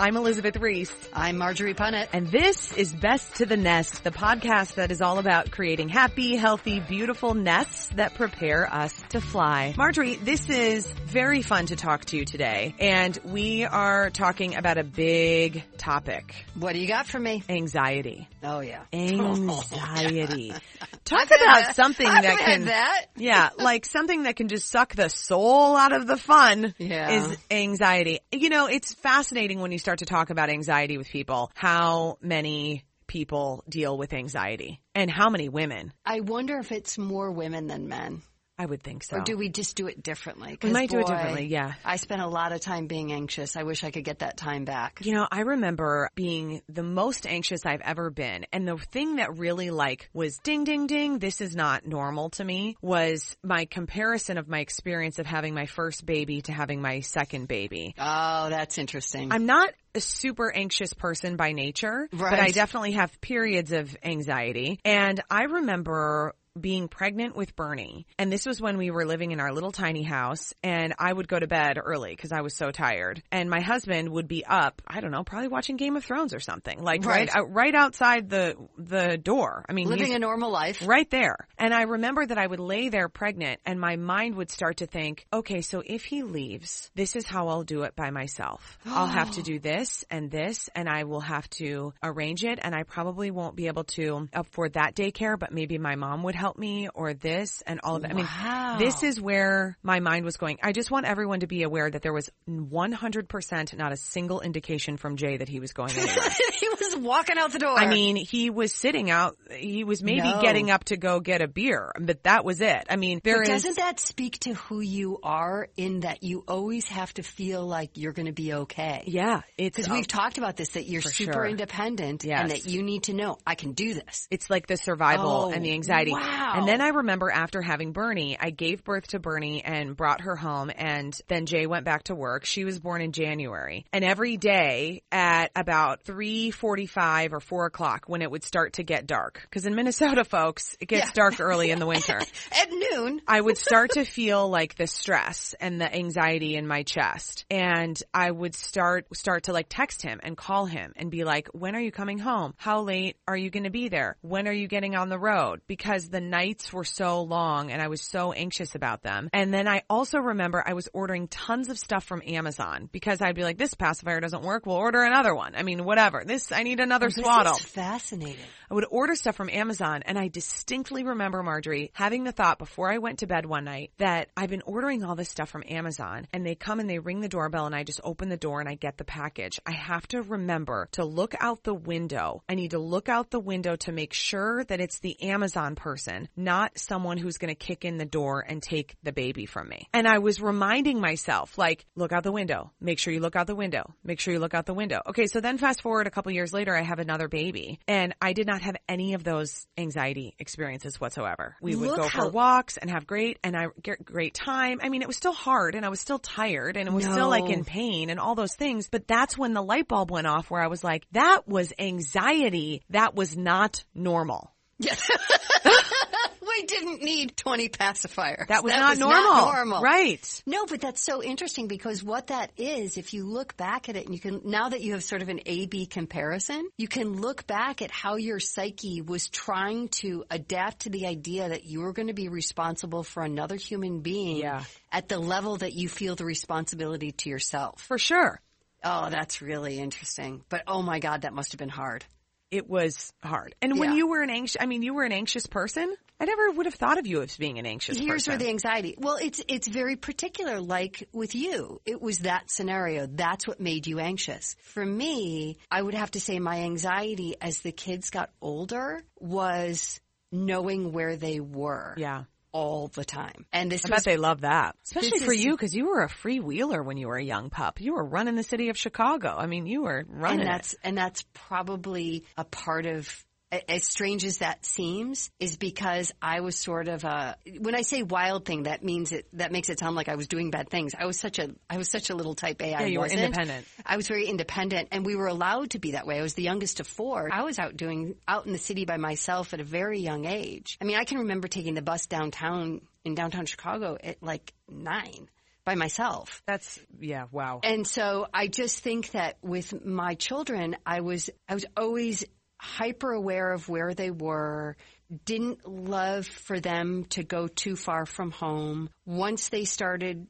I'm Elizabeth Ries. I'm Marjorie Punnett. And this is Best to the Nest, the podcast that is all about creating happy, healthy, beautiful nests that prepare us to fly. Marjorie, this is very fun to talk to you today. And we are talking about a big topic. What do you got for me? Anxiety. Oh yeah. Anxiety. Talk about something I've that can that. yeah, like something that can just suck the soul out of the fun Yeah. is anxiety. You know, it's fascinating when you start to talk about anxiety with people, how many people deal with anxiety and how many women. I wonder if it's more women than men. I would think so. Or do we just do it differently? We might do it differently, yeah. I spent a lot of time being anxious. I wish I could get that time back. You know, I remember being the most anxious I've ever been. And the thing that really like was ding, ding, ding, this is not normal to me was my comparison of my experience of having my first baby to having my second baby. Oh, that's interesting. I'm not a super anxious person by nature, but I definitely have periods of anxiety. And I remember being pregnant with Bernie. And this was when we were living in our little tiny house and I would go to bed early because I was so tired. And my husband would be up, I don't know, probably watching Game of Thrones or something. Like right Right. right outside the the door. I mean, Living a normal life. Right there. And I remember that I would lay there pregnant and my mind would start to think, okay, so if he leaves, this is how I'll do it by myself. I'll have to do this and this and I will have to arrange it and I probably won't be able to uh, afford that daycare, but maybe my mom would help me or this and all of that. I mean, this is where my mind was going. I just want everyone to be aware that there was 100% not a single indication from Jay that he was going anywhere. he walking out the door. I mean, he was sitting out. He was maybe No. getting up to go get a beer, but that was it. I mean, there is. doesn't that speak to who you are in that you always have to feel like you're going to be okay? yeah, it's Because we've talked about this, that you're super sure. independent Yes. and that you need to know, I can do this. It's like the survival Oh, and the anxiety. wow. And then I remember after having Bernie, I gave birth to Bernie and brought her home and then Jay went back to work. She was born in January. And every day at about 3.45 or 4 o'clock when it would start to get dark, because in Minnesota folks, it gets Yeah. dark early in the winter. At noon, I would start to feel like the stress and the anxiety in my chest. And I would start, start to like text him and call him and be like, when are you coming home? How late are you going to be there? When are you getting on the road? Because the nights were so long and I was so anxious about them. And then I also remember I was ordering tons of stuff from Amazon because I'd be like, this pacifier doesn't work. We'll order another one. I mean, whatever. This, I need another oh, this swaddle. fascinating. I would order stuff from Amazon and I distinctly remember Marjorie having the thought before I went to bed one night that I've been ordering all this stuff from Amazon and they come and they ring the doorbell and I just open the door and I get the package. I have to remember to look out the window. I need to look out the window to make sure that it's the Amazon person, not someone who's going to kick in the door and take the baby from me. And I was reminding myself, like, look out the window. Make sure you look out the window. Make sure you look out the window. Okay, so then fast forward a couple years later, I have another baby and I did not have any of those anxiety experiences whatsoever. We would Look go for walks and have great and I get great time. I mean, it was still hard and I was still tired and it was still like in pain and all those things. But that's when the light bulb went off where I was like, that was anxiety. That was not normal. Yes. we didn't need 20 pacifiers. That was, not, normal. not normal. Right. No, but that's so interesting because what that is, if you look back at it and you can, now that you have sort of an A-B comparison, you can look back at how your psyche was trying to adapt to the idea that you were going to be responsible for another human being Yeah. at the level that you feel the responsibility to yourself. For sure. Oh, that's really interesting. But oh my God, that must have been hard. It was hard. And when Yeah. you were an anxious, I mean, you were an anxious person. I never would have thought of you as being an anxious person. Here's person. where the anxiety. Well, it's it's very particular. Like with you, it was that scenario. That's what made you anxious. For me, I would have to say my anxiety as the kids got older was knowing where they were. yeah. All the time. And this I was bet they love that. Especially for is- you, because you were a freewheeler when you were a young pup. You were running the city of Chicago. I mean, you were running and it. that's and that's probably a part of a- as strange as that seems is because I was sort of a when I say wild thing that means it that makes it sound like I was doing bad things. I was such a I was such a little type A. I Yeah, you were wasn't. independent. I was very independent and we were allowed to be that way. I was the youngest of four. I was out doing out in the city by myself at a very young age. I mean, I can remember taking the bus downtown in downtown Chicago at like 9 by myself. That's yeah. Wow. And so I just think that with my children, I was I was always hyper aware of where they were. Didn't love for them to go too far from home. Once they started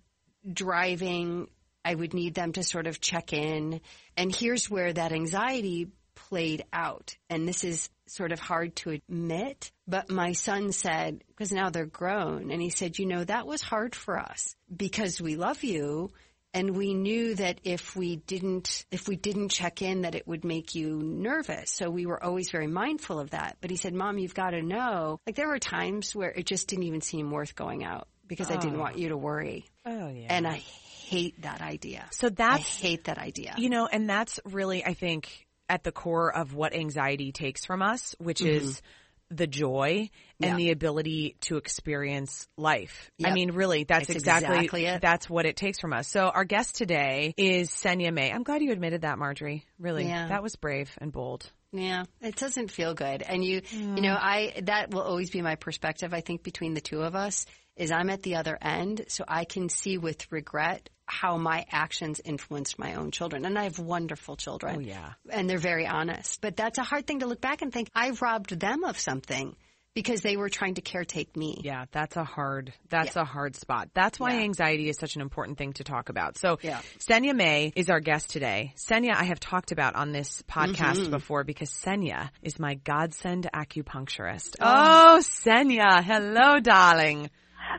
driving, I would need them to sort of check in. And here's where that anxiety played out. And this is sort of hard to admit, but my son said, because now they're grown, and he said, you know, that was hard for us because we love you. And we knew that if we didn't, if we didn't check in, that it would make you nervous. So we were always very mindful of that. But he said, mom, you've got to know, like there were times where it just didn't even seem worth going out because I didn't oh. want you to worry. oh yeah. And I hate that idea. so I that's hate that idea. You know, and that's really, I think, at the core of what anxiety takes from us, which mm-hmm. is the joy and Yeah. the ability to experience life. I mean, really, that's That's exactly, exactly it. that's what it takes from us. So our guest today is Senya May. I'm glad you admitted that, Marjorie. Really, Yeah. that was brave and bold. Yeah, it doesn't feel good. And you, you know, mm. I, that will always be my perspective. I think between the two of us is I'm at the other end. So I can see with regret how my actions influenced my own children. And I have wonderful children. Oh, yeah. And they're very honest. But that's a hard thing to look back and think I robbed them of something because they were trying to caretake me. Yeah, that's a hard that's a hard spot. That's why Yeah. anxiety is such an important thing to talk about. So Yeah. Senya May is our guest today. Senya I have talked about on this podcast Mm-hmm. before because Senya is my godsend acupuncturist. Oh, Senya, hello darling.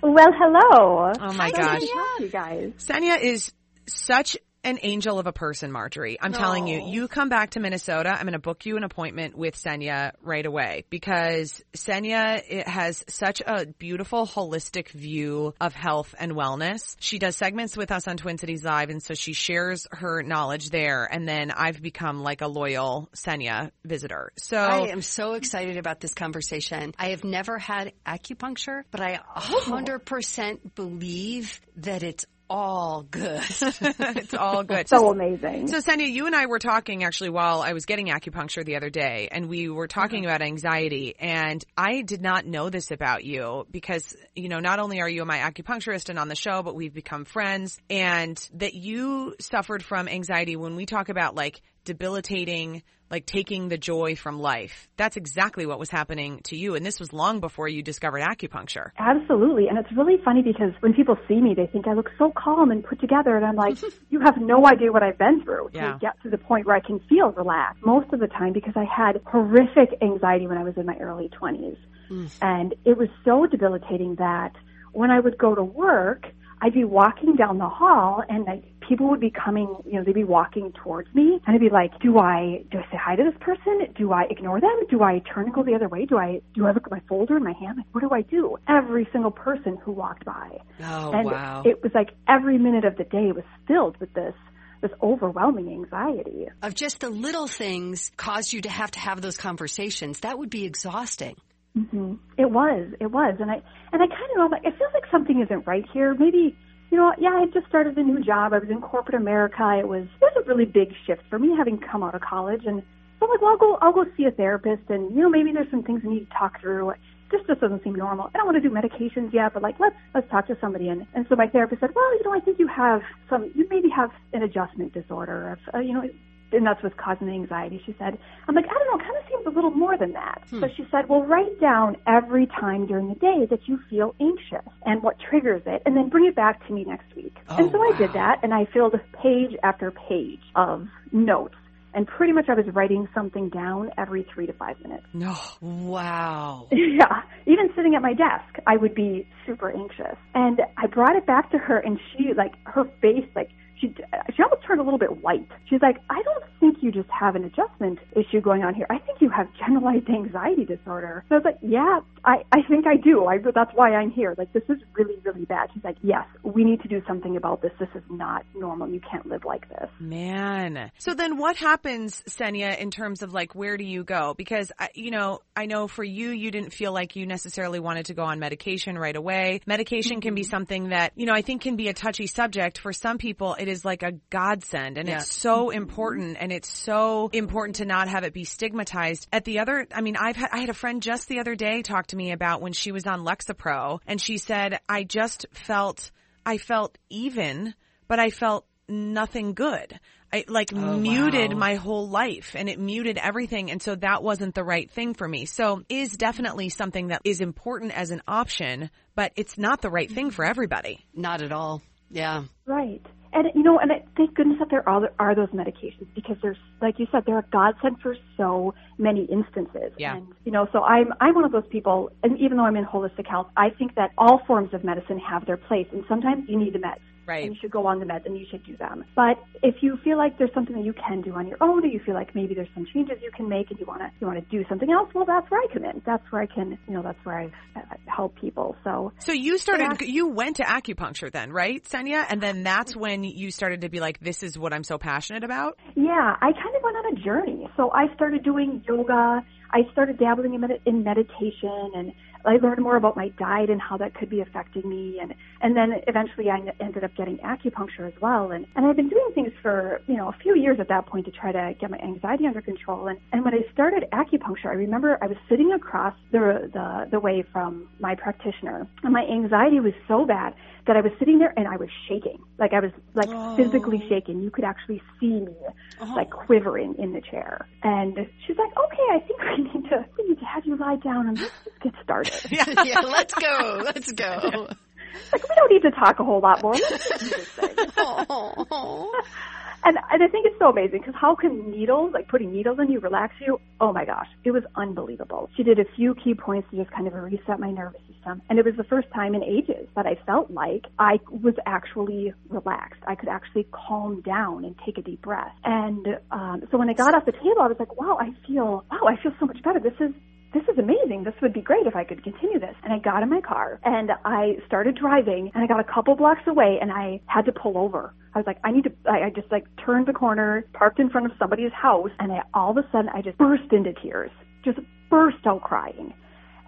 Well, hello. Oh my gosh. You guys. Senya is such an angel of a person, Marjorie. I'm telling you, you come back to Minnesota. I'm going to book you an appointment with Senya right away because Senya it has such a beautiful, holistic view of health and wellness. She does segments with us on Twin Cities Live, and so she shares her knowledge there. And then I've become like a loyal Senya visitor. So I am so excited about this conversation. I have never had acupuncture, but I 100% believe that it's all good. it's all good. So amazing. So, Senya, you and I were talking actually while I was getting acupuncture the other day, and we were talking mm-hmm. about anxiety. And I did not know this about you because, you know, not only are you my acupuncturist and on the show, but we've become friends, and that you suffered from anxiety when we talk about like debilitating, like taking the joy from life. That's exactly what was happening to you. And this was long before you discovered acupuncture. Absolutely. And it's really funny because when people see me, they think I look so calm and put together. And I'm like, you have no idea what I've been through Yeah. to get to the point where I can feel relaxed most of the time because I had horrific anxiety when I was in my early 20s. Mm. And it was so debilitating that when I would go to work, I'd be walking down the hall and like people would be coming, you know, they'd be walking towards me and I'd be like, do I, do I say hi to this person? Do I ignore them? Do I turn and go the other way? Do I, do I look at my folder in my hand? Like, what do I do? Every single person who walked by. Oh, and wow. it was like every minute of the day was filled with this, this overwhelming anxiety. of just the little things caused you to have to have those conversations. That would be exhausting. hmm It was, it was, and I and I kind of know like it feels like something isn't right here. Maybe you know, yeah, I just started a new job. I was in corporate America. It was it was a really big shift for me having come out of college, and so I'm like, well, I'll go I'll go see a therapist, and you know, maybe there's some things I need to talk through. This just doesn't seem normal. I don't want to do medications yet, but like let's let's talk to somebody. And and so my therapist said, well, you know, I think you have some, you maybe have an adjustment disorder. Of, uh, you know, and that's what's causing the anxiety. She said, I'm like, I don't know, it kind of seems a little more than that. So hmm. she said, well, write down every time during the day that you feel anxious and what triggers it, and then bring it back to me next week. and oh, so I did that, and I filled page after page of notes. And pretty much I was writing something down every three to five minutes. No. Wow. yeah, even sitting at my desk, I would be super anxious. And I brought it back to her, and she like her face like she she almost turned a little bit white. She's like, I don't think you just have an adjustment issue going on here. I think you have generalized anxiety disorder. So I was like, yeah, I I think I do. I that's why I'm here. Like this is really really bad. She's like, yes, we need to do something about this. This is not normal. You can't live like this. Man. So then what happens, Senya, in terms of like where do you go? Because you know, I know for you you didn't feel like you necessarily wanted to go on medication right away. Medication can be mm-hmm. something that, you know, I think can be a touchy subject for some people. It is like a godsend and yeah. it's so important and it's so important to not have it be stigmatized. At the other, I mean, I've had, I had a friend just the other day talk to me about when she was on Lexapro and she said, I just felt, I felt even, but I felt nothing good. I like oh, muted wow. my whole life and it muted everything. And so that wasn't the right thing for me. So is definitely something that is important as an option, but it's not the right thing for everybody. Not at all. Yeah. Right. And you know, and I, thank goodness that there are, are those medications because there's, like you said, they're a godsend for so many instances. Yeah. And you know, so I'm I'm one of those people, and even though I'm in holistic health, I think that all forms of medicine have their place, and sometimes you need the meds. Right. And you should go on the meds and you should do them. But if you feel like there's something that you can do on your own, or you feel like maybe there's some changes you can make and you want to you want to do something else, well, that's where I come in. That's where I can, you know, that's where I've uh, helped people. So. So you started, yeah. you went to acupuncture then, right, Senya? And then that's when you started to be like, this is what I'm so passionate about. Yeah, I kind of went on a journey. So I started doing yoga. I started dabbling in, med- in meditation and I learned more about my diet and how that could be affecting me, and and then eventually I ended up getting acupuncture as well, and and I've been doing things for you know a few years at that point to try to get my anxiety under control, and and when I started acupuncture, I remember I was sitting across the the the way from my practitioner, and my anxiety was so bad that I was sitting there and I was shaking, like I was like oh. physically shaking. You could actually see me oh. like quivering in the chair, and she's like, "Okay, I think we need to we need to have you lie down and let's just get started." yeah. yeah, let's go. Let's go. Like we don't need to talk a whole lot more. and and I think it's so amazing because how can needles, like putting needles in you, relax you? Oh my gosh, it was unbelievable. She did a few key points to just kind of reset my nervous system, and it was the first time in ages that I felt like I was actually relaxed. I could actually calm down and take a deep breath. And um, so when I got off the table, I was like, wow, I feel wow, I feel so much better. This is this is amazing. This would be great if I could continue this. And I got in my car and I started driving and I got a couple blocks away and I had to pull over. I was like, I need to, I, I just like turned the corner, parked in front of somebody's house and I, all of a sudden I just burst into tears, just burst out crying.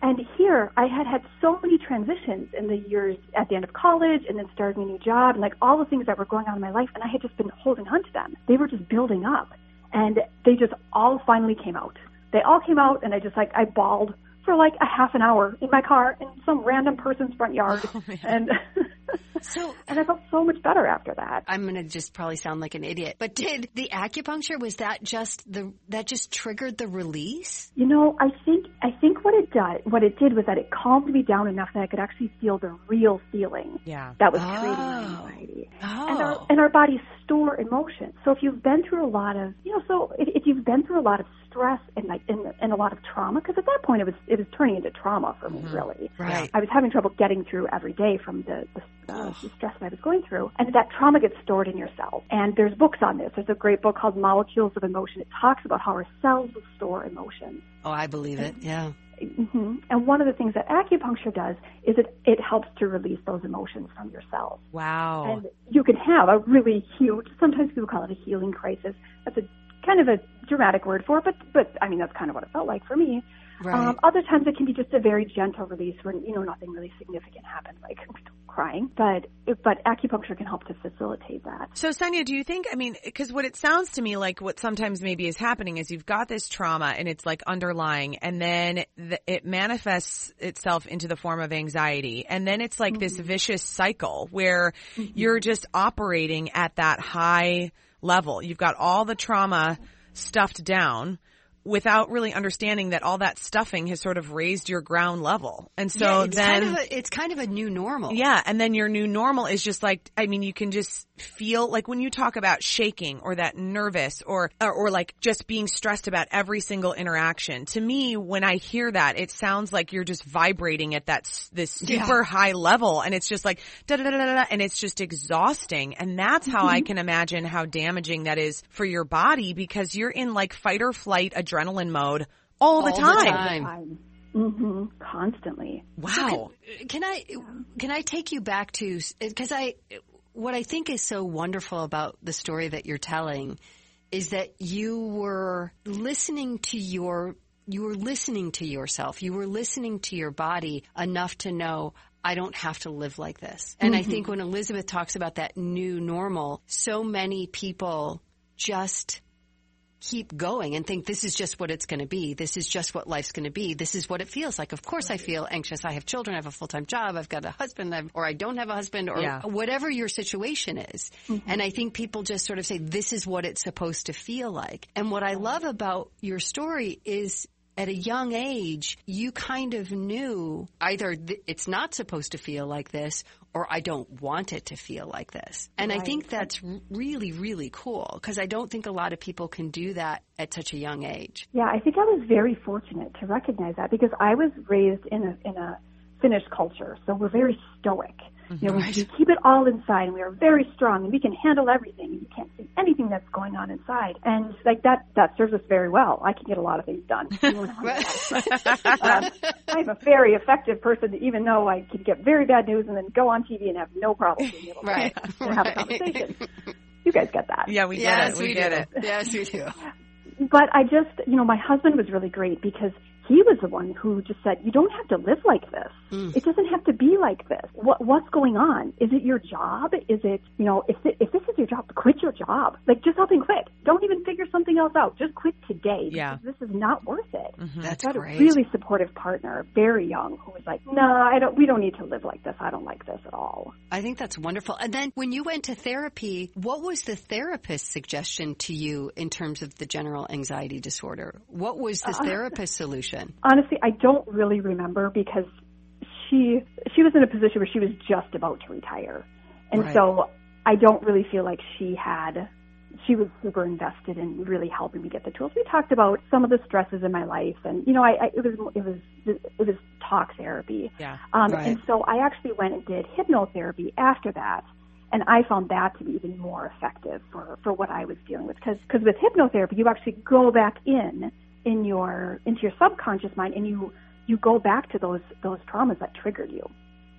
And here I had had so many transitions in the years at the end of college and then starting a new job and like all the things that were going on in my life and I had just been holding on to them. They were just building up and they just all finally came out they all came out and I just like I bawled for like a half an hour in my car in some random person's front yard. Oh, and so and I felt so much better after that. I'm going to just probably sound like an idiot, but did the acupuncture was that just the that just triggered the release? You know, I think I think what it did what it did was that it calmed me down enough that I could actually feel the real feeling yeah. that was oh. creating my anxiety. Oh. And our and our bodies store emotions. So if you've been through a lot of, you know, so if, if you've been through a lot of stress and like and, and a lot of trauma, because at that point it was it was turning into trauma for me mm-hmm. really. Right. I was having trouble getting through every day from the the, uh, the stress I was going through, and that trauma gets stored in your cells. And there's books on this. There's a great book called Molecules of Emotion. It talks about how our cells will store emotions. Oh, I believe it. Yeah. Mm-hmm. And one of the things that acupuncture does is it, it helps to release those emotions from your cells. Wow. And you can have a really huge, sometimes people call it a healing crisis. That's a kind of a dramatic word for it, but, but I mean, that's kind of what it felt like for me. Right. Um, other times it can be just a very gentle release when, you know, nothing really significant happens, like crying. But, but acupuncture can help to facilitate that. So Senya, do you think, I mean, cause what it sounds to me like what sometimes maybe is happening is you've got this trauma and it's like underlying and then the, it manifests itself into the form of anxiety. And then it's like mm-hmm. this vicious cycle where mm-hmm. you're just operating at that high level. You've got all the trauma stuffed down without really understanding that all that stuffing has sort of raised your ground level. And so yeah, it's then kind of a, it's kind of a new normal. yeah, and then your new normal is just like I mean you can just feel like when you talk about shaking or that nervous or or, or like just being stressed about every single interaction. To me when I hear that it sounds like you're just vibrating at that this super Yeah. high level and it's just like da da da da da and it's just exhausting and that's how I can imagine how damaging that is for your body because you're in like fight or flight adrenaline mode all the All the time. time. I'm hmm constantly. Wow. Can I can I take you back to because I what I think is so wonderful about the story that you're telling is that you were listening to your you were listening to yourself. You were listening to your body enough to know I don't have to live like this. And I mm-hmm. think when Elizabeth talks about that new normal, so many people just keep going and think this is just what it's going to be. This is just what life's going to be. This is what it feels like. Of course I feel anxious. I have children. I have a full-time job. I've got a husband I've, or I don't have a husband or Yeah. whatever your situation is. Mm-hmm. And I think people just sort of say this is what it's supposed to feel like. And what I love about your story is at a young age, you kind of knew either th- it's not supposed to feel like this or I don't want it to feel like this. And I think that's really, really cool because I don't think a lot of people can do that at such a young age. Yeah, I think I was very fortunate to recognize that because I was raised in a in a Finnish culture, so we're very stoic. You know, we, we keep it all inside, and we are very strong, and we can handle everything, and you can't see anything that's going on inside. And like that, that serves us very well. I can get a lot of things done. I'm a lot of stress. um, I'm a very effective person, even though I can get very bad news and then go on TV and have no problem being able to Right, to have a conversation. You guys get that. Yeah, we get yes, it. We, we, get do. it. Yes, we do. but I just, you know, my husband was really great because he was the one who just said, "You don't have to live like this. Mm. It doesn't have to be like this. What what's going on? Is it your job? Is it, you know, if th- if this is your job, quit your job. Like just up and quit. Don't even figure something else out. Just quit today. Yeah. this is not worth it." Mm-hmm. That's I had great. a really supportive partner, very young, who was like, "No, I don't. We don't need to live like this. I don't like this at all." I think that's wonderful. And then when you went to therapy, what was the therapist's suggestion to you in terms of the general anxiety disorder? What was the uh, therapist's solution? Honestly, I don't really remember because she she was in a position where she was just about to retire, and Right. so I don't really feel like she had. She was super invested in really helping me get the tools. We talked about some of the stresses in my life, and you know, I, I it was it was it was talk therapy. Yeah. Um, Right. And so I actually went and did hypnotherapy after that. And I found that to be even more effective for, for what I was dealing with. Because with hypnotherapy, you actually go back in in your into your subconscious mind, and you you go back to those those traumas that triggered you,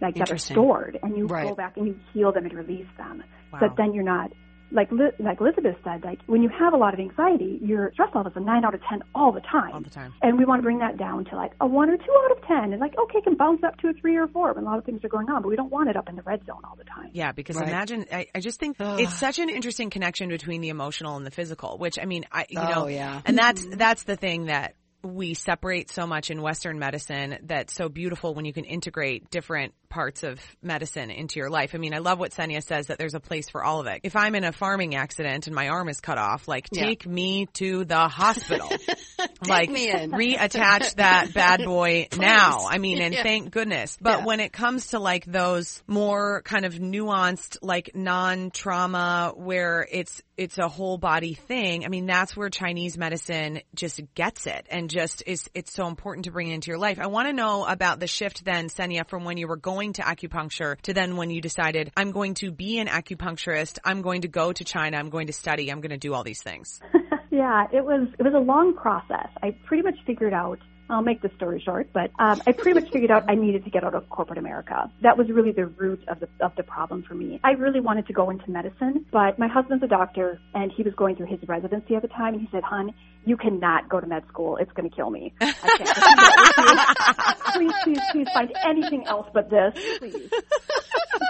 like that are stored, and you Right. go back and you heal them and release them. Wow. So that then you're not like Li- like Elizabeth said, like when you have a lot of anxiety, your stress level is a nine out of ten all the time. All the time. And we want to bring that down to like a one or two out of ten, and like okay, can bounce up to a three or four when a lot of things are going on, but we don't want it up in the red zone all the time. Yeah, because Right. imagine, I, I just think it's such an interesting connection between the emotional and the physical, which I mean, I, you Oh, know, yeah. and that's, that's the thing that we separate so much in Western medicine that's so beautiful when you can integrate different parts of medicine into your life. I mean, I love what Senya says that there's a place for all of it. If I'm in a farming accident and my arm is cut off, like Yeah. take me to the hospital. like reattach that bad boy now. I mean, and Yeah. thank goodness. But Yeah. when it comes to like those more kind of nuanced, like non-trauma where it's, it's a whole body thing. I mean, that's where Chinese medicine just gets it and just is, it's so important to bring it into your life. I want to know about the shift then, Senya, from when you were going to acupuncture to then when you decided, I'm going to be an acupuncturist. I'm going to go to China. I'm going to study. I'm going to do all these things. yeah, it was it was a long process. I pretty much figured out. I'll make the story short, but um, I pretty much figured out I needed to get out of corporate America. That was really the root of the of the problem for me. I really wanted to go into medicine, but my husband's a doctor, and he was going through his residency at the time, and he said, "Hun, you cannot go to med school. It's going to kill me. I can't. I can't with you. Please, please, please find anything else but this, please."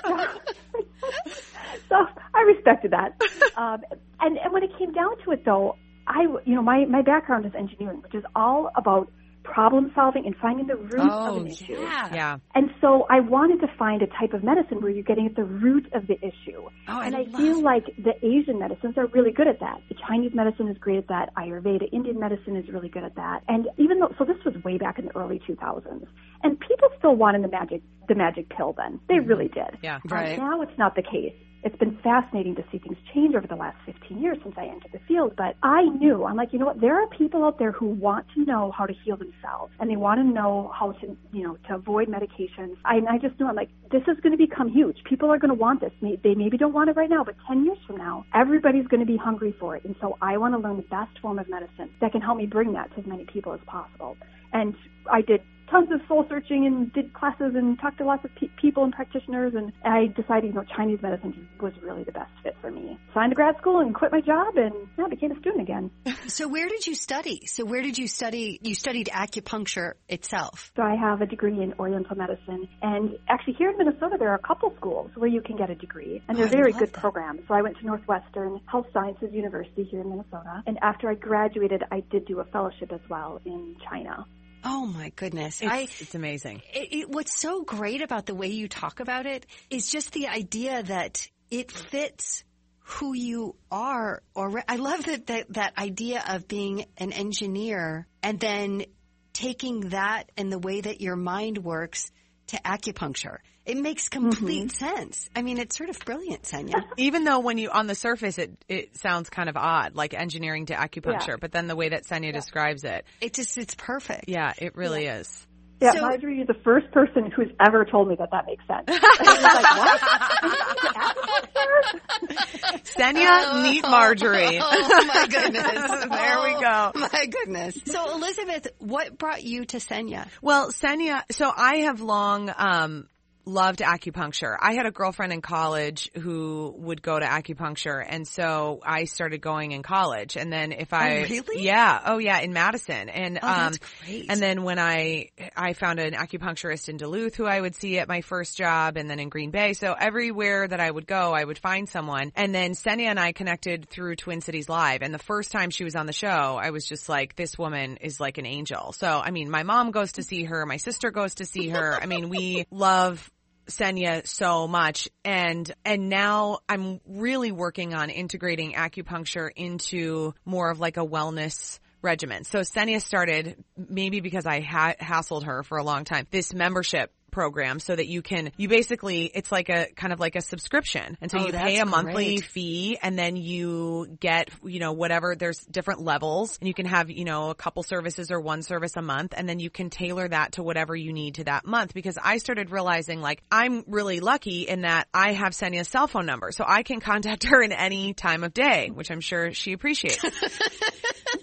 so I respected that. Um, and, and when it came down to it, though, I, you know, my, my background is engineering, which is all about problem solving and finding the root oh, of an issue. Yeah. Yeah. And so I wanted to find a type of medicine where you're getting at the root of the issue. Oh, I and I love feel like the Asian medicines are really good at that. The Chinese medicine is great at that. Ayurveda, Indian medicine is really good at that. And even though, so this was way back in the early 2000s, and people still wanted the magic, the magic pill then. They really did. Yeah. Um, Right. now it's not the case. It's been fascinating to see things change over the last 15 years since I entered the field. But I knew, I'm like, you know what? There are people out there who want to know how to heal themselves and they want to know how to, you know, to avoid medications. I, and I just knew, I'm like, this is going to become huge. People are going to want this. They maybe don't want it right now, but 10 years from now, everybody's going to be hungry for it. And so I want to learn the best form of medicine that can help me bring that to as many people as possible. And I did tons of soul searching and did classes and talked to lots of pe- people and practitioners and I decided, you know, Chinese medicine was really the best fit for me. Signed a grad school and quit my job and yeah, became a student again. So where did you study? So where did you study? You studied acupuncture itself. So I have a degree in Oriental medicine and actually here in Minnesota there are a couple schools where you can get a degree and they're Oh, very good that. programs. So I went to Northwestern Health Sciences University here in Minnesota and after I graduated I did do a fellowship as well in China. Oh my goodness. It's, I it's amazing. it, it, what's so great about the way you talk about it is just the idea that it fits who you are or I love that, that that idea of being an engineer and then taking that and the way that your mind works to acupuncture. It makes mm-hmm. complete sense. I mean, it's sort of brilliant, Senya. Even though when you on the surface it it sounds kind of odd, like engineering to acupuncture, Yeah. but then the way that Senya describes it, It just it's perfect. yeah, it really is. Yeah, So- Marjorie is the first person who's ever told me that that makes sense. And I was like, what? Senya, meet Marjorie. Oh my goodness. There we go. Oh, my goodness. So Elizabeth, what brought you to Senya? Well, Senya, so I have long um loved acupuncture. I had a girlfriend in college who would go to acupuncture and so I started going in college and then if I really? Yeah, oh yeah, in Madison. And Oh, um and then when I I found an acupuncturist in Duluth who I would see at my first job and then in Green Bay. So everywhere that I would go, I would find someone. And then Senia and I connected through Twin Cities Live. And the first time she was on the show, I was just like, this woman is like an angel. So, I mean, my mom goes to see her. My sister goes to see her. I mean, we love Senya so much and and now I'm really working on integrating acupuncture into more of like a wellness regimen. So Senya started maybe because I ha- hassled her for a long time. This membership program so that you can you basically it's like a kind of like a subscription. And so Oh, you pay a monthly great. fee and then you get you know whatever there's different levels and you can have you know a couple services or one service a month and then you can tailor that to whatever you need to that month. Because I started realizing like I'm really lucky in that I have Senya's cell phone number. So I can contact her in any time of day which I'm sure she appreciates.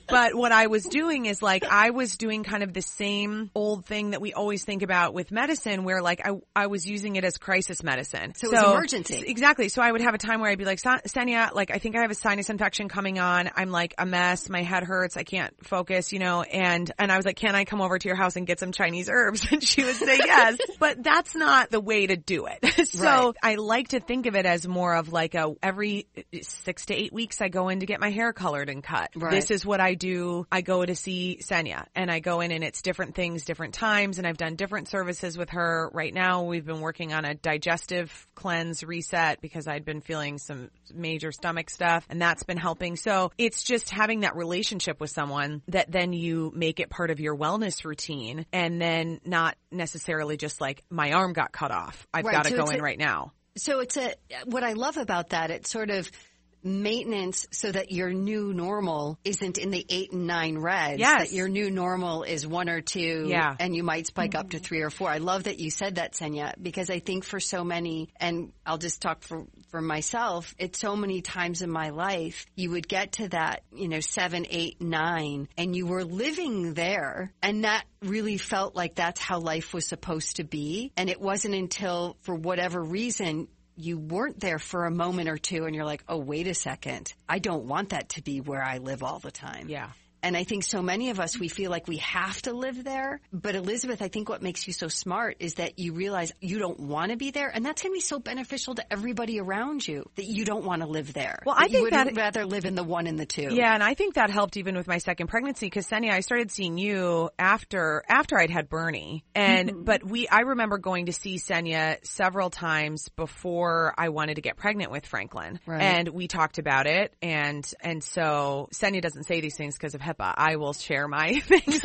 But what I was doing is like I was doing kind of the same old thing that we always think about with medicine where like I I was using it as crisis medicine. So it was emergency. Exactly. So I would have a time where I'd be like, "Sa- Senya, like I think I have a sinus infection coming on. I'm like a mess. My head hurts. I can't focus, you know, and and I was like, "Can I come over to your house and get some Chinese herbs?" And she would say yes. but that's not the way to do it. so Right. I like to think of it as more of like a every eh, 6 to 8 weeks I go in to get my hair colored and cut. Right. This is what I do. I go to see Senya and I go in and it's different things, different times. And I've done different services with her. Right now we've been working on a digestive cleanse reset because I'd been feeling some major stomach stuff and that's been helping. So it's just having that relationship with someone that then you make it part of your wellness routine and then not necessarily just like my arm got cut off. I've Right, got to so go in a- right now. So it's a what I love about that. It's sort of maintenance so that your new normal isn't in the eight and nine reds. Yes. That your new normal is one or two. Yeah. And you might spike up to mm-hmm. three or four. I love that you said that, Senya, because I think for so many, and I'll just talk for, for myself, it's so many times in my life, you would get to that, you know, seven, eight, nine, and you were living there. And that really felt like that's how life was supposed to be. And it wasn't until, for whatever reason, you weren't there for a moment or two and you're like, oh, wait a second. I don't want that to be where I live all the time. Yeah. And I think so many of us, we feel like we have to live there. But Elizabeth, I think what makes you so smart is that you realize you don't want to be there. And that's going to be so beneficial to everybody around you that you don't want to live there. Well, I That you think would that- rather live in the one and the two. Yeah, and I think that helped even with my second pregnancy because Senya, I started seeing you after after I'd had Bernie, and but we I remember going to see Senya several times before I wanted to get pregnant with Franklin, Right. and we talked about it, and and so Senya doesn't say these things because of I will share my things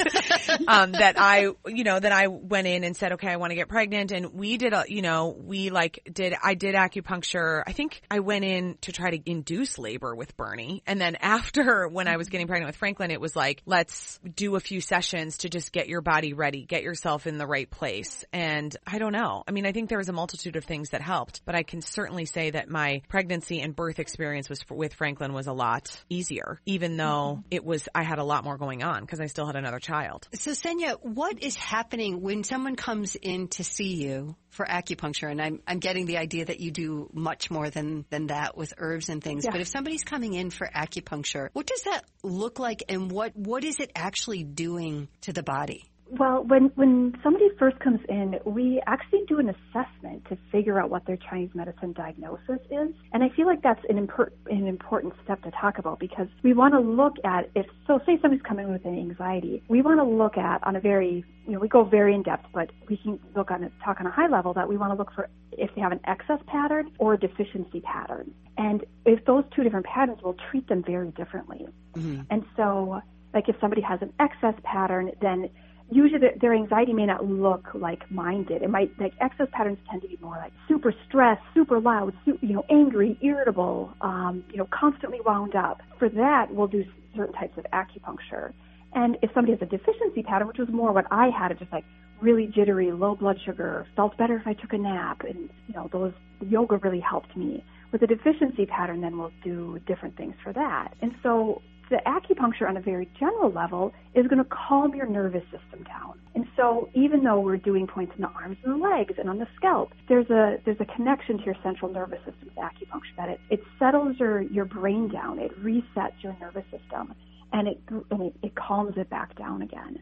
um, that I you know that I went in and said, okay, I want to get pregnant, and we did a you know we like did I did acupuncture. I think I went in to try to induce labor with Bernie, and then after when I was getting pregnant with Franklin, it was like let's do a few sessions to just get your body ready, get yourself in the right place. And I don't know. I mean, I think there was a multitude of things that helped, but I can certainly say that my pregnancy and birth experience was with Franklin was a lot easier, even though it was I had a lot more going on because I still had another child. So Senya, what is happening when someone comes in to see you for acupuncture? And I'm, I'm getting the idea that you do much more than, than that with herbs and things. Yeah. But if somebody's coming in for acupuncture, what does that look like and what, what is it actually doing to the body? Well, when when somebody first comes in, we actually do an assessment to figure out what their Chinese medicine diagnosis is, and I feel like that's an, impor- an important step to talk about because we want to look at if so. Say somebody's coming with an anxiety, we want to look at on a very you know we go very in depth, but we can look on a talk on a high level that we want to look for if they have an excess pattern or a deficiency pattern, and if those two different patterns, we'll treat them very differently. Mm-hmm. And so, like if somebody has an excess pattern, then usually their, their anxiety may not look like mine did. It might like excess patterns tend to be more like super stressed, super loud, su- you know, angry, irritable, um, you know, constantly wound up. For that, we'll do certain types of acupuncture. And if somebody has a deficiency pattern, which was more what I had, it just like really jittery, low blood sugar, felt better if I took a nap, and you know, those yoga really helped me. With a deficiency pattern, then we'll do different things for that. And so the acupuncture on a very general level is going to calm your nervous system down. And so even though we're doing points in the arms and the legs and on the scalp, there's a there's a connection to your central nervous system with acupuncture that it, it settles your, your brain down, it resets your nervous system and it and it, it calms it back down again.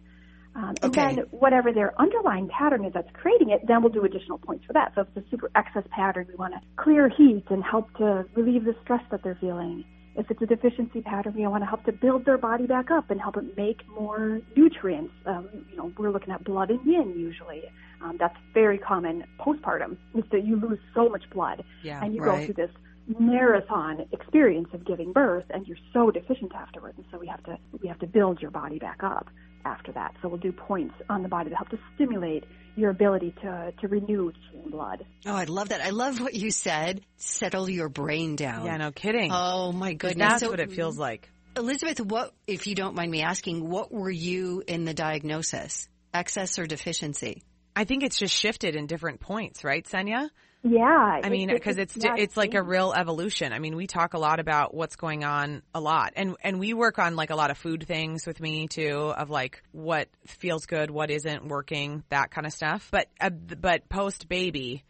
Um, and Okay. then whatever their underlying pattern is that's creating it, then we'll do additional points for that. So if it's a super excess pattern, we want to clear heat and help to relieve the stress that they're feeling. If it's a deficiency pattern, we want to help to build their body back up and help it make more nutrients. Um, you know, we're looking at blood and yin usually. Um, that's very common postpartum. Is that you lose so much blood Yeah, and you right. go through this marathon experience of giving birth, and you're so deficient afterwards. And so we have to we have to build your body back up after that. So we'll do points on the body to help to stimulate your ability to to renew blood. Oh, I love that. I love what you said. Settle your brain down. Yeah, no kidding. Oh my goodness. That's So, what it feels like. Elizabeth, what, if you don't mind me asking, what were you in the diagnosis? Excess or deficiency? I think it's just shifted in different points, right, Senya? Yeah, I mean, because it's yeah, it's like a real evolution. I mean, we talk a lot about what's going on a lot, and and we work on like a lot of food things with me too, of like what feels good, what isn't working, that kind of stuff. But uh, but post baby.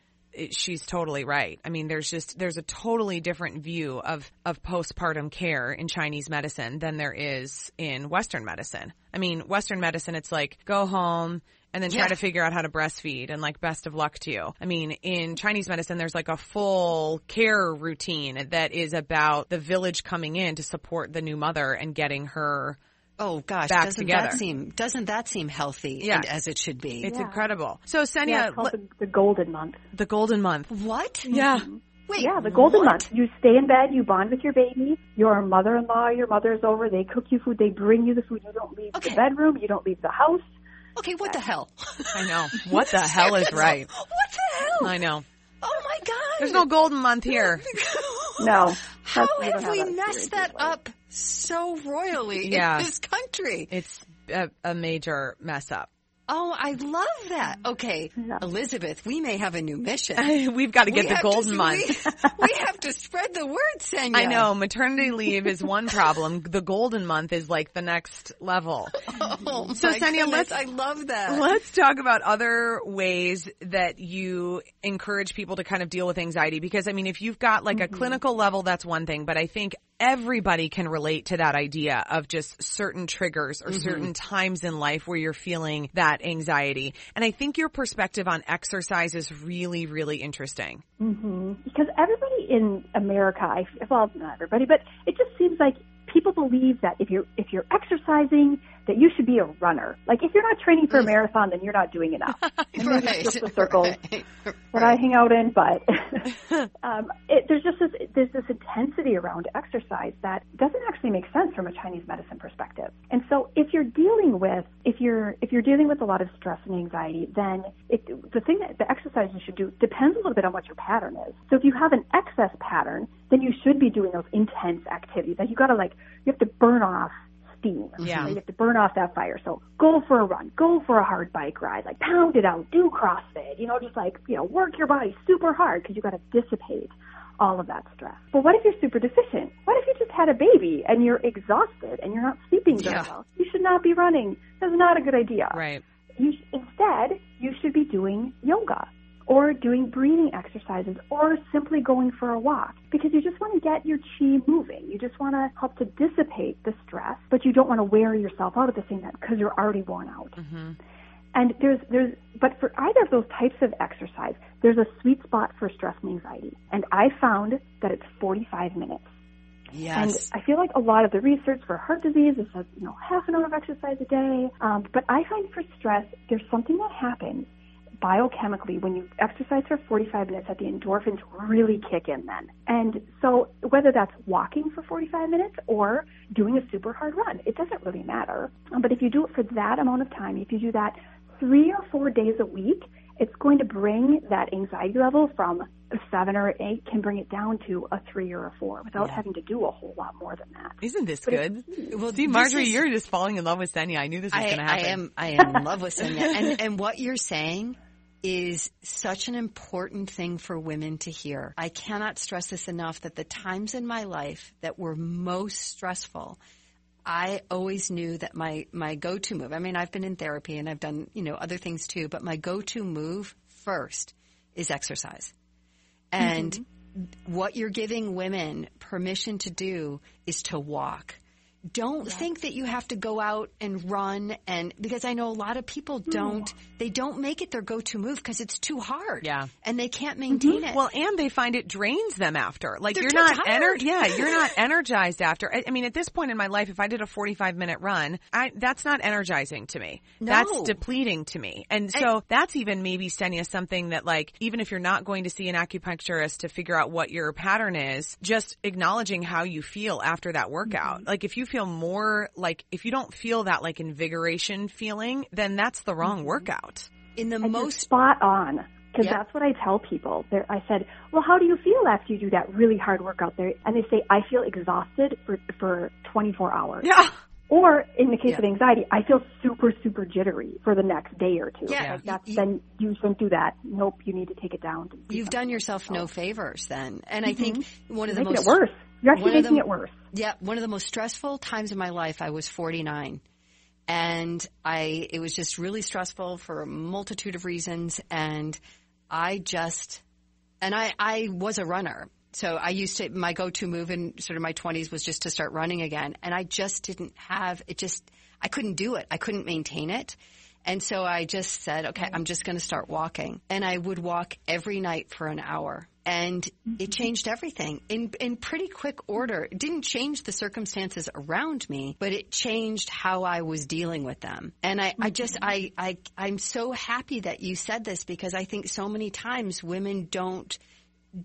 She's totally right. I mean, there's just there's a totally different view of of postpartum care in Chinese medicine than there is in Western medicine. I mean, Western medicine, it's like go home and then try to figure out how to breastfeed and like best of luck to you. I mean, in Chinese medicine, there's like a full care routine that is about the village coming in to support the new mother and getting her. Oh gosh, Back doesn't together. that seem doesn't that seem healthy Yeah. and as it should be? It's Yeah. incredible. So yeah, Senya, it's called le- the, the golden month. the golden month. what? Yeah. Mm-hmm. Wait. Yeah, the golden what? month. You stay in bed, you bond with your baby. Your mother-in-law, your mother's over. They cook you food. They bring you the food. You don't leave Okay. the bedroom. You don't leave the house. Okay, what the hell? I know. What the hell is right? What the hell? I know. Oh my god. There's no golden month here. No. How That's- we don't have we messed that usually. up so royally Yeah. in this country? It's a, a major mess up. Oh, I love that. Mm-hmm. Okay, Yeah. Elizabeth, we may have a new mission. We've got to get We the golden to, month. We, we have to spread the word, Senya. I know maternity leave is one problem. The golden month is like the next level. Oh, So, my Senya, goodness, let's- I love that. Let's talk about other ways that you encourage people to kind of deal with anxiety because I mean if you've got like a mm-hmm. clinical level that's one thing but I think everybody can relate to that idea of just certain triggers or mm-hmm. certain times in life where you're feeling that anxiety. And I think your perspective on exercise is really, really interesting. Mm-hmm. Because everybody in America, I, well, not everybody, but it just seems like people believe that if you're if you're exercising that you should be a runner. Like if you're not training for a marathon, then you're not doing enough. And right. It's just the circle right. that I hang out in, but um, it, there's just this there's this intensity around exercise that doesn't actually make sense from a Chinese medicine perspective. And so if you're dealing with if you're if you're dealing with a lot of stress and anxiety, then it, the thing that the exercise you should do depends a little bit on what your pattern is. So if you have an excess pattern, then you should be doing those intense activities. Like you got to like you have to burn off steam. Yeah. You have to burn off that fire. So go for a run, go for a hard bike ride, like pound it out, do CrossFit, you know, just like, you know, work your body super hard because you got to dissipate all of that stress. But what if you're super deficient? What if you just had a baby and you're exhausted and you're not sleeping very yeah. well? You should not be running. That's not a good idea. Right. You sh- instead, you should be doing yoga or doing breathing exercises or simply going for a walk because you just want to get your chi moving. You just want to help to dissipate the stress, but you don't want to wear yourself out at the same time because you're already worn out. Mm-hmm. And there's there's but for either of those types of exercise, there's a sweet spot for stress and anxiety. And I found that it's 45 minutes. Yes. And I feel like a lot of the research for heart disease is says, you know, half an hour of exercise a day. Um, but I find for stress, there's something that happens biochemically, when you exercise for 45 minutes, that the endorphins really kick in then. And so, whether that's walking for 45 minutes or doing a super hard run, it doesn't really matter. But if you do it for that amount of time, if you do that three or four days a week, it's going to bring that anxiety level from a seven or eight can bring it down to a three or a four without yeah. having to do a whole lot more than that. Isn't this but good? Well, see, Marjorie, is, you're just falling in love with Senya. I knew this was going to happen. I am. I am in love with Senya, and and what you're saying is such an important thing for women to hear. I cannot stress this enough that the times in my life that were most stressful, I always knew that my, my go-to move, I mean, I've been in therapy and I've done, you know, other things too, but my go-to move first is exercise. And mm-hmm. what you're giving women permission to do is to walk don't think that you have to go out and run and because I know a lot of people don't they don't make it their go-to move because it's too hard. Yeah. And they can't maintain mm-hmm. it. Well, and they find it drains them after. Like They're you're not ener- yeah, you're not energized after. I, I, mean, at this point in my life if I did a 45 minute run, I that's not energizing to me. No. That's depleting to me. And so and, that's even maybe Senya something that like even if you're not going to see an acupuncturist to figure out what your pattern is, just acknowledging how you feel after that workout. Mm-hmm. Like if you feel more like if you don't feel that like invigoration feeling, then that's the wrong mm-hmm. workout. In the and most spot on. Because yep. that's what I tell people. They're, I said, "Well, how do you feel after you do that really hard workout?" There, and they say, "I feel exhausted for for 24 hours." Yeah. Or in the case of anxiety, I feel super, super jittery for the next day or two. Yeah. Like that's, you, then you shouldn't do that. Nope, you need to take it down. You've done yourself no favors then. And mm-hmm. I think one of the Making most. it worse. You're actually making the, it worse. Yeah, one of the most stressful times in my life, I was 49. And I, it was just really stressful for a multitude of reasons. And I just, and I, I was a runner. So I used to, my go-to move in sort of my 20s was just to start running again. And I just didn't have, it just, I couldn't do it. I couldn't maintain it. And so I just said, okay, I'm just going to start walking. And I would walk every night for an hour and it mm-hmm. changed everything in in pretty quick order. It didn't change the circumstances around me, but it changed how I was dealing with them. And I, I just mm-hmm. I, I I'm so happy that you said this because I think so many times women don't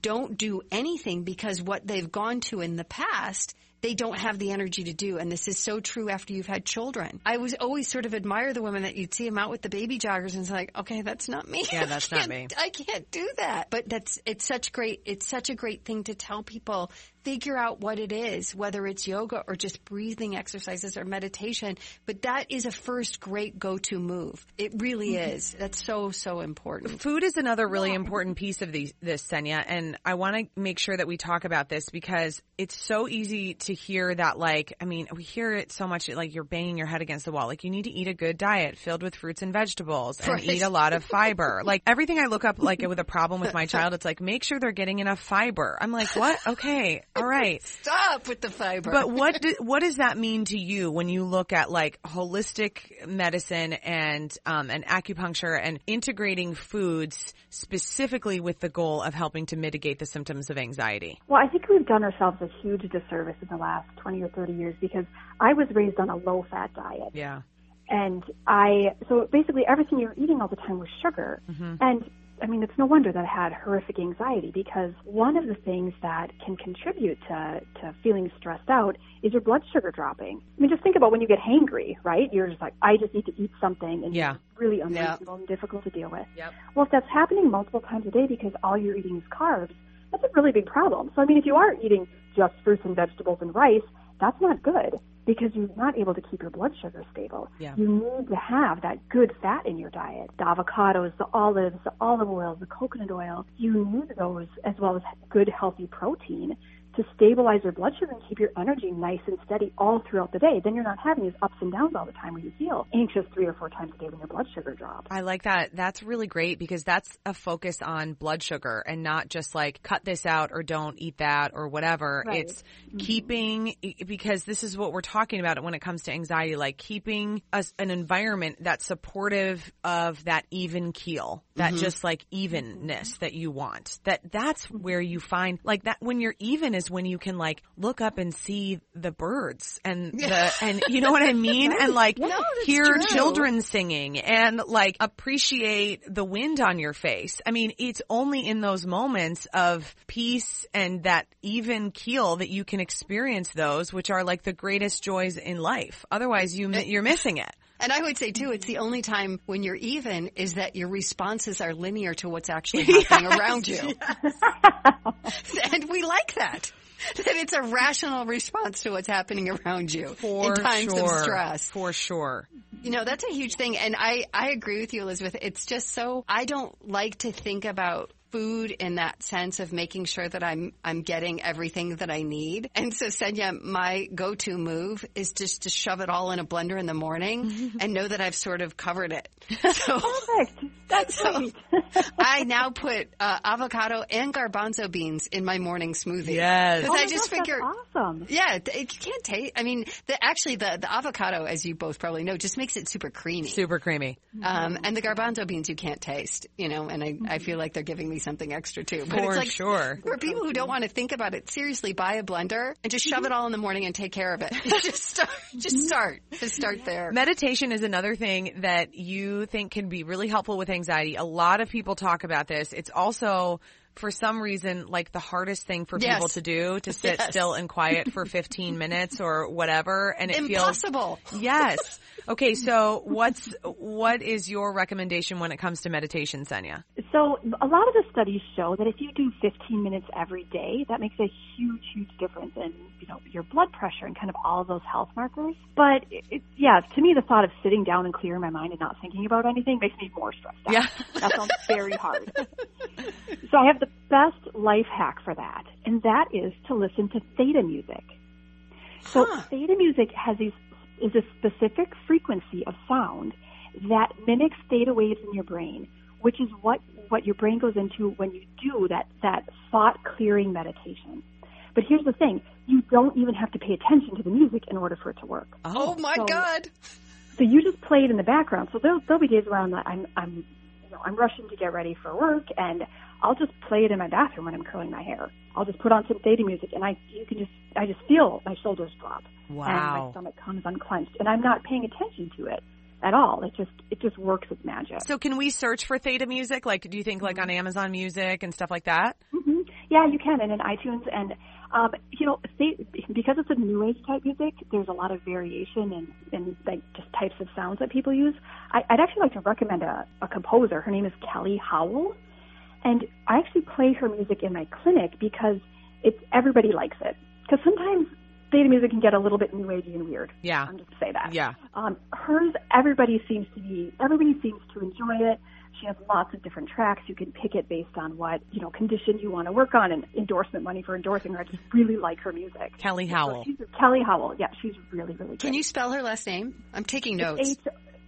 don't do anything because what they've gone to in the past they don't have the energy to do. And this is so true after you've had children. I was always sort of admire the women that you'd see them out with the baby joggers and it's like, okay, that's not me. Yeah, that's not me. I can't do that. But that's, it's such great, it's such a great thing to tell people figure out what it is, whether it's yoga or just breathing exercises or meditation. But that is a first great go-to move. It really mm-hmm. is. That's so, so important. Food is another really important piece of the, this, Senya. And I want to make sure that we talk about this because it's so easy to hear that like I mean we hear it so much like you're banging your head against the wall like you need to eat a good diet filled with fruits and vegetables and Right. eat a lot of fiber like everything I look up like with a problem with my child it's like make sure they're getting enough fiber I'm like what okay all right Stop with the fiber. but what do, what does that mean to you when you look at like holistic medicine and um, and acupuncture and integrating foods specifically with the goal of helping to mitigate the symptoms of anxiety? Well, I think we've done ourselves a huge disservice in the last 20 or 30 years because I was raised on a low fat diet. Yeah. And I, so basically everything you're eating all the time was sugar. And I mean, it's no wonder that I had horrific anxiety because one of the things that can contribute to, to feeling stressed out is your blood sugar dropping. I mean, just think about when you get hangry, right? You're just like, I just need to eat something and Yeah. it's really unreasonable and difficult to deal with. Yep. Well, if that's happening multiple times a day because all you're eating is carbs, that's a really big problem. So, I mean, if you are eating just fruits and vegetables and rice, that's not good because you're not able to keep your blood sugar stable. Yeah. You need to have that good fat in your diet. The avocados, the olives, the olive oil, the coconut oil. You need those as well as good healthy protein to stabilize your blood sugar and keep your energy nice and steady all throughout the day. Then you're not having these ups and downs all the time where you feel anxious three or four times a day when your blood sugar drops. I like that. That's really great because that's a focus on blood sugar and not just like cut this out or don't eat that or whatever. Right. It's mm-hmm. keeping because this is what we're talking about when it comes to anxiety, like keeping us an environment that's supportive of that even keel, that mm-hmm. just like evenness that you want. That that's mm-hmm. where you find like that when you're even is when you can like look up and see the birds and the and you know what I mean and like No, hear true. children singing and like appreciate the wind on your face. I mean, it's only in those moments of peace and that even keel that you can experience those, which are like the greatest joys in life. Otherwise, you you're missing it. And I would say too, it's the mm-hmm. only time when you're even is that your responses are linear to what's actually happening around you. and we like that. That it's a rational response to what's happening around you For in times sure. of stress. For sure. You know, that's a huge thing. And I, I agree with you, Elizabeth. It's just so, I don't like to think about food in that sense of making sure that I'm, I'm getting everything that I need. And so Senya, my go-to move is just to shove it all in a blender in the morning and know that I've sort of covered it. So Perfect. That's great. I now put uh, avocado and garbanzo beans in my morning smoothie. Yes. Because Oh I just gosh, that's figure, awesome. yeah, it, it you can't taste. I mean, the, actually, the the avocado, as you both probably know, just makes it super creamy. Super creamy. Um, and the garbanzo beans you can't taste, you know, and I, I feel like they're giving me something extra too. But For it's like, sure. For people who don't want to think about it, seriously, buy a blender and just shove mm-hmm. it all in the morning and take care of it. just start, just start, just start there. Meditation is another thing that you think can be really helpful with anxiety. A lot of people talk about this. It's also for some reason like the hardest thing for Yes. people to do to sit Yes. still and quiet for 15 minutes or whatever and it feels Impossible. Yes. Okay, so what's what is your recommendation when it comes to meditation, Senya? So a lot of the studies show that if you do 15 minutes every day, that makes a huge, huge difference in you know your blood pressure and kind of all of those health markers. But it, it, yeah, to me, the thought of sitting down and clearing my mind and not thinking about anything makes me more stressed out. Yeah. that sounds very hard. so I have the best life hack for that, and that is to listen to theta music. So Huh. theta music has these is a specific frequency of sound that mimics theta waves in your brain, which is what what your brain goes into when you do that that thought clearing meditation. But here's the thing: you don't even have to pay attention to the music in order for it to work. Oh my So- God. So you just play it in the background. So there'll, there'll be days where I'm like, I'm I'm you know I'm rushing to get ready for work, and I'll just play it in my bathroom when I'm curling my hair. I'll just put on some theta music, and I you can just I just feel my shoulders drop, wow. and my stomach comes unclenched, and I'm not paying attention to it at all. It just it just works with magic. So can we search for theta music? Like do you think like on Amazon Music and stuff like that? hmm Yeah, you can, and in iTunes, and um, you know, they, because it's a new age type music, there's a lot of variation in, in like just types of sounds that people use. I, I'd actually like to recommend a, a composer. Her name is Kelly Howell, and I actually play her music in my clinic because it's everybody likes it. Because sometimes theta music can get a little bit new agey and weird. Yeah. I'm just to say that. Yeah. Um, hers, everybody seems to be, everybody seems to enjoy it. She has lots of different tracks. You can pick it based on what, you know, condition you want to work on and endorsement money for endorsing her. I just really like her music. Kelly Howell. So she's, Kelly Howell. Yeah, she's really, really good. Can you spell her last name? I'm taking notes. H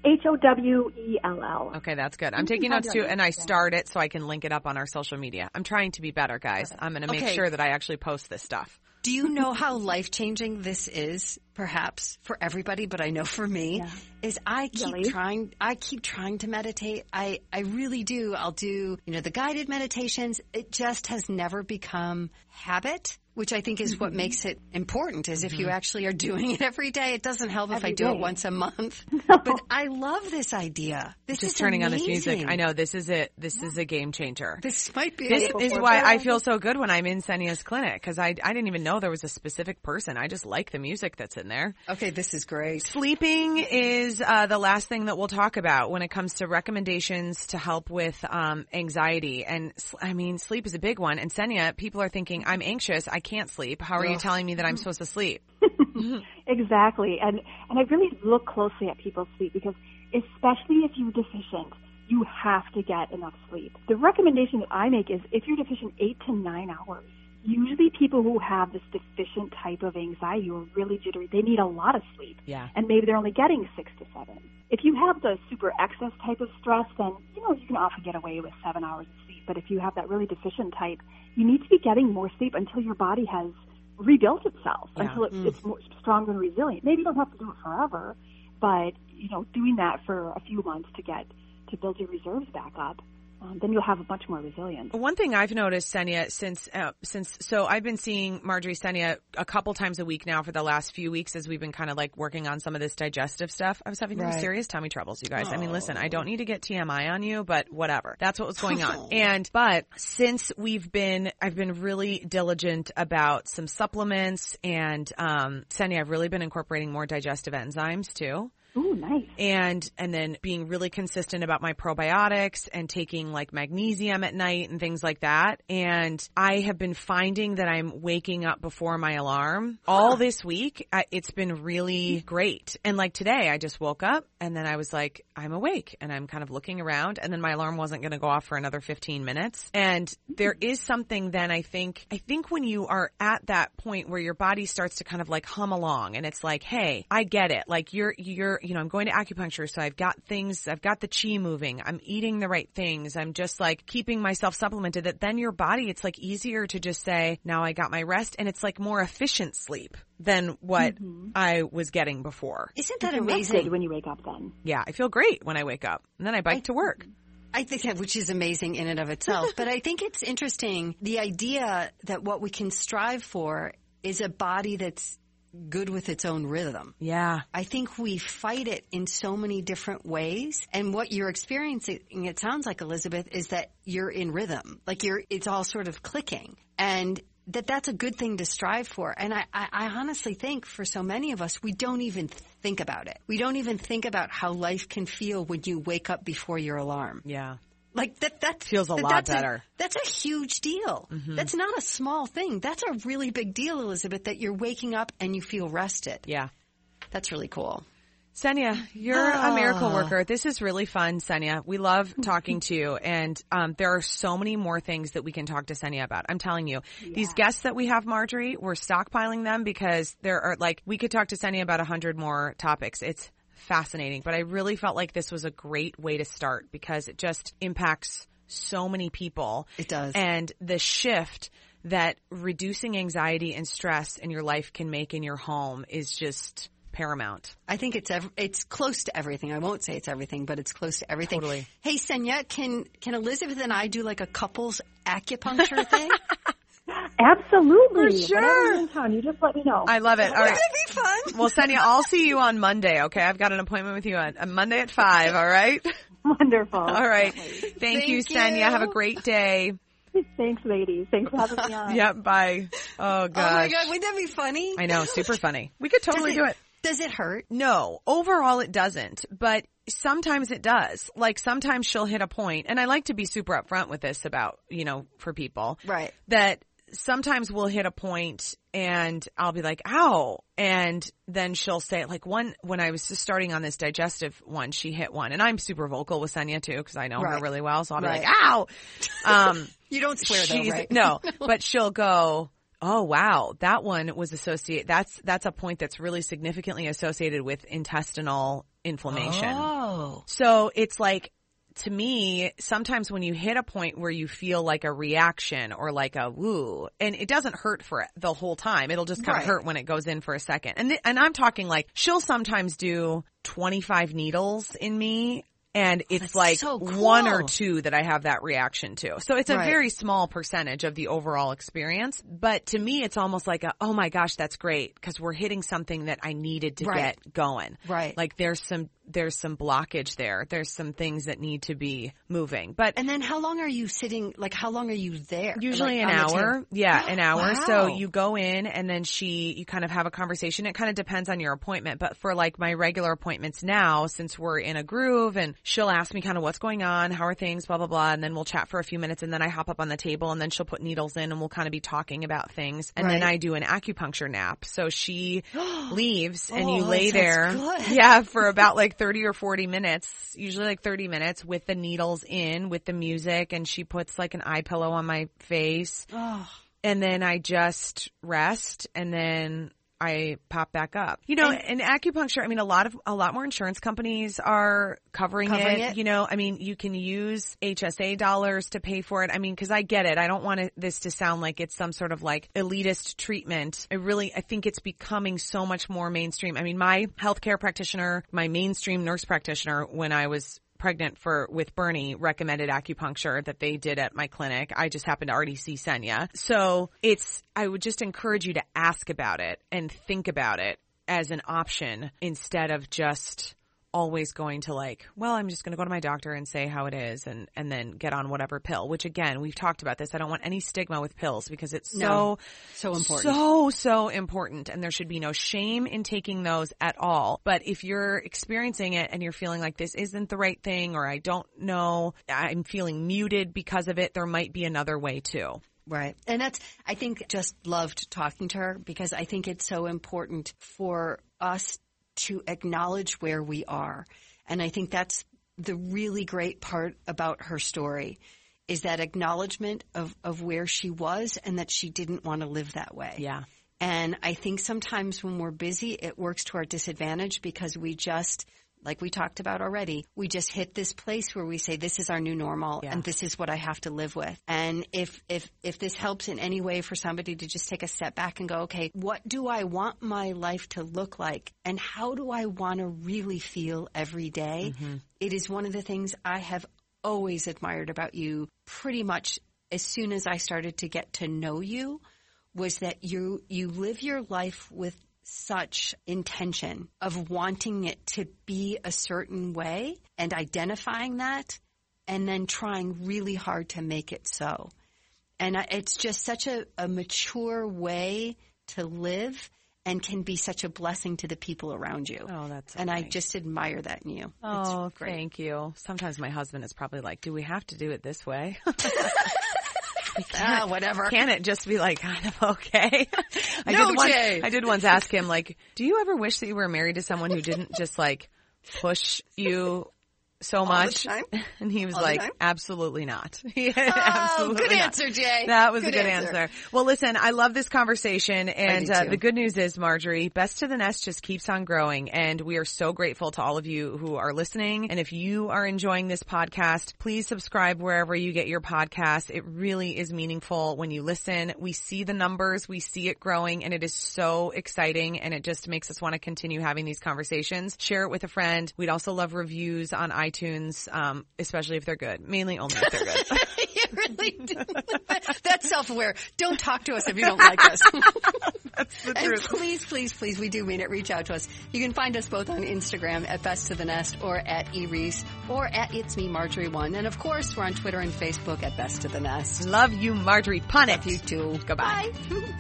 H O W E L L. Okay, that's good. I'm taking notes too, and I start it so I can link it up on our social media. I'm trying to be better, guys. I'm going to make Okay. sure that I actually post this stuff. Do you know how life changing this is? Perhaps for everybody, but I know for me is I keep Really? trying. I keep trying to meditate. I I really do. I'll do you know the guided meditations. It just has never become habit, which I think is Mm-hmm. what makes it important. Is if you actually are doing it every day. It doesn't help if I Every do it once a month. But I love this idea. This Just is turning on this music. I know this is it. This is a game changer. This might be. This is why I feel so good when I'm in Senia's clinic because I, I didn't even know there was a specific person. I just like the music that's in there. okay, this is great. Sleeping is uh, the last thing that we'll talk about when it comes to recommendations to help with um, anxiety. And I mean, sleep is a big one. And Senia, people are thinking, I'm anxious. I can't sleep. How are you telling me that I'm supposed to sleep? Exactly. And and I really look closely at people's sleep because especially if you're deficient, you have to get enough sleep. The recommendation that I make is if you're deficient 8 to 9 hours. Usually people who have this deficient type of anxiety or really jittery, they need a lot of sleep. Yeah. And maybe they're only getting 6 to 7. If you have the super excess type of stress, then you know you can often get away with 7 hours of sleep. But if you have that really deficient type, you need to be getting more sleep until your body has rebuilt itself Yeah. until it, mm. it's more stronger and resilient. Maybe you don't have to do it forever, but you know, doing that for a few months to get to build your reserves back up, um, then you'll have a much more resilience. One thing I've noticed, Senia, since uh, since so I've been seeing Marjorie Senia a couple times a week now for the last few weeks as we've been kind of like working on some of this digestive stuff. I was having some serious tummy troubles, you guys. I mean, listen, I don't need to get TMI on you, but whatever. That's what was going on. And but since we've been, I've been really diligent about some supplements and um, Senia, I've really been incorporating more digestive enzymes too Ooh, nice. and and then being really consistent about my probiotics and taking like magnesium at night and things like that. And i have been finding that i'm waking up before my alarm. All this week I, it's been really great. And like today i just woke up and then i was like i'm awake and i'm kind of looking around and then my alarm wasn't going to go off for another 15 minutes. And there hmm. is something then i think i think when you are at that point where your body starts to kind of like hum along and it's like hey i get it. Like you're you're you know i'm going to acupuncture so i've got things i've got the chi moving i'm eating the right things i'm just like keeping myself supplemented that then your body it's like easier to just say now i got my rest and it's like more efficient sleep than what mm-hmm. i was getting before Isn't that amazing? when you wake up then. yeah i feel great when i wake up and then i bike to work I think that, which is amazing in and of itself. but I think it's interesting the idea that what we can strive for is a body that's good with its own rhythm. yeah I think we fight it in so many different ways. And what you're experiencing, it sounds like, Elizabeth, is that you're in rhythm. Like you're, it's all sort of clicking. And that that's a good thing to strive for. And I, I, I honestly think for so many of us, we don't even think about it. We don't even think about how life can feel when you wake up before your alarm. yeah Like that, that Feels a that- lot that's better. Mm-hmm. that's a huge deal. That's not a small thing. That's a really big deal, Elizabeth, that you're waking up and you feel rested. yeah That's really cool. Senya, you're a miracle worker. This is really fun, Senya. We love talking to you, and um, there are so many more things that we can talk to Senya about. I'm telling you, these guests that we have, Marjorie, we're stockpiling them because there are like we could talk to Senya about a hundred more topics. It's fascinating, but I really felt like this was a great way to start because it just impacts so many people. It does. and the shift that reducing anxiety and stress in your life can make in your home is just paramount. I think it's ev- it's close to everything. I won't say it's everything, but it's close to everything. Totally. Hey, Senya, can can Elizabeth and I do like a couples acupuncture thing? Absolutely. For sure. You're in town, you just let me know. I love it. All right. Wouldn't it be fun? Well, Senya, I'll see you on Monday, okay? I've got an appointment with you on, on Monday at 5, all right? Wonderful. All right. Thank, you, Thank Senya. you. Have a great day. Thanks, ladies. Thanks for having me on. Yep, bye. Oh, gosh. Oh my god, wouldn't that be funny? I know, super funny. We could totally do it. Does it hurt? No, overall it doesn't, but sometimes it does. Like sometimes she'll hit a point, and I like to be super upfront with this about, you know, for people. Right. That sometimes we'll hit a point and I'll be like, ow. And then she'll say like one, when I was just starting on this digestive one, she hit one and I'm super vocal with Senya too because I know her really well. So I'll be like, ow. Um, You don't swear though, right? No, but she'll go, Oh wow, that one was associated. That's that's a point that's really significantly associated with intestinal inflammation. Oh. So it's like, to me, sometimes when you hit a point where you feel like a reaction or like a woo, and it doesn't hurt for the whole time. It'll just kind Right. of hurt when it goes in for a second. And th- and I'm talking like she'll sometimes do 25 needles in me. And oh, it's that's like so one or two that I have that reaction to. So it's a Right. very small percentage of the overall experience. But to me, it's almost like a, oh my gosh, that's great. Cause we're hitting something that I needed to Right. get going. Right. Like there's some, there's some blockage there. There's some things that need to be moving. But And then how long are you sitting, like how long are you there? Usually Like, an hour. Yeah, an hour. So you go in and then she, you kind of have a conversation. It kind of depends on your appointment. But for like my regular appointments now, since we're in a groove and she'll ask me kind of what's going on, how are things, blah, blah, blah. And then we'll chat for a few minutes and then I hop up on the table and then she'll put needles in and we'll kind of be talking about things. And then I do an acupuncture nap. So she leaves and Oh, you lay there. good. Yeah, for about like 30 or 40 minutes, usually like 30 minutes with the needles in, with the music and she puts like an eye pillow on my face Oh. and then I just rest and then I pop back up. You know, and, acupuncture, I mean, a lot of, a lot more insurance companies are covering, Covering it. it. You know, I mean, you can use HSA dollars to pay for it. I mean, cause I get it. I don't want it, this to sound like it's some sort of like elitist treatment. I really, I think it's becoming so much more mainstream. I mean, my healthcare practitioner, my mainstream nurse practitioner when I was pregnant for with Bernie recommended acupuncture that they did at my clinic. I just happened to already see Senya. So it's I would just encourage you to ask about it and think about it as an option instead of just always going to like, well, I'm just going to go to my doctor and say how it is and and then get on whatever pill, which again, we've talked about this. I don't want any stigma with pills because it's No. so So important. so, so important. And there should be no shame in taking those at all. But if you're experiencing it and you're feeling like this isn't the right thing or I don't know, I'm feeling muted because of it, there might be another way too. Right. And that's, I think, just loved talking to her because I think it's so important for us to acknowledge where we are. And I think that's the really great part about her story is that acknowledgement of, of where she was and that she didn't want to live that way. Yeah. And I think sometimes when we're busy, it works to our disadvantage because we just, like we talked about already, we just hit this place where we say, this is our new normal Yeah. and this is what I have to live with. And if, if, if this helps in any way for somebody to just take a step back and go, okay, what do I want my life to look like? And how do I want to really feel every day? Mm-hmm. It is one of the things I have always admired about you pretty much as soon as I started to get to know you was that you you live your life with such intention of wanting it to be a certain way and identifying that and then trying really hard to make it so. And it's just such a, a mature way to live and can be such a blessing to the people around you. Oh, that's so and I just admire that in you. Oh, thank you. Sometimes my husband is probably like, do we have to do it this way? Ah, whatever. Can it just be like kind of okay? I No, did once, Jay. I did once ask him like, do you ever wish that you were married to someone who didn't just like push you so the much? And he was All like, absolutely not. Oh, absolutely good not. answer, Jay. That was a Good good answer. answer. Well, listen, I love this conversation and uh, the good news is, Marjorie, Best to the Nest just keeps on growing and we are so grateful to all of you who are listening. And if you are enjoying this podcast, please subscribe wherever you get your podcast. It really is meaningful when you listen. We see the numbers, we see it growing and it is so exciting and it just makes us want to continue having these conversations. Share it with a friend. We'd also love reviews on iTunes, um, especially if they're good. Mainly only if they're good. you really do. That's self-aware. Don't talk to us if you don't like us. the and please, please, please, we do mean it. Reach out to us. You can find us both on Instagram at Best to the Nest or at eReese or at It's Me Marjorie One. And of course, we're on Twitter and Facebook at Best to the Nest. Love you, Marjorie. Pun it. Love you too. Goodbye. Bye.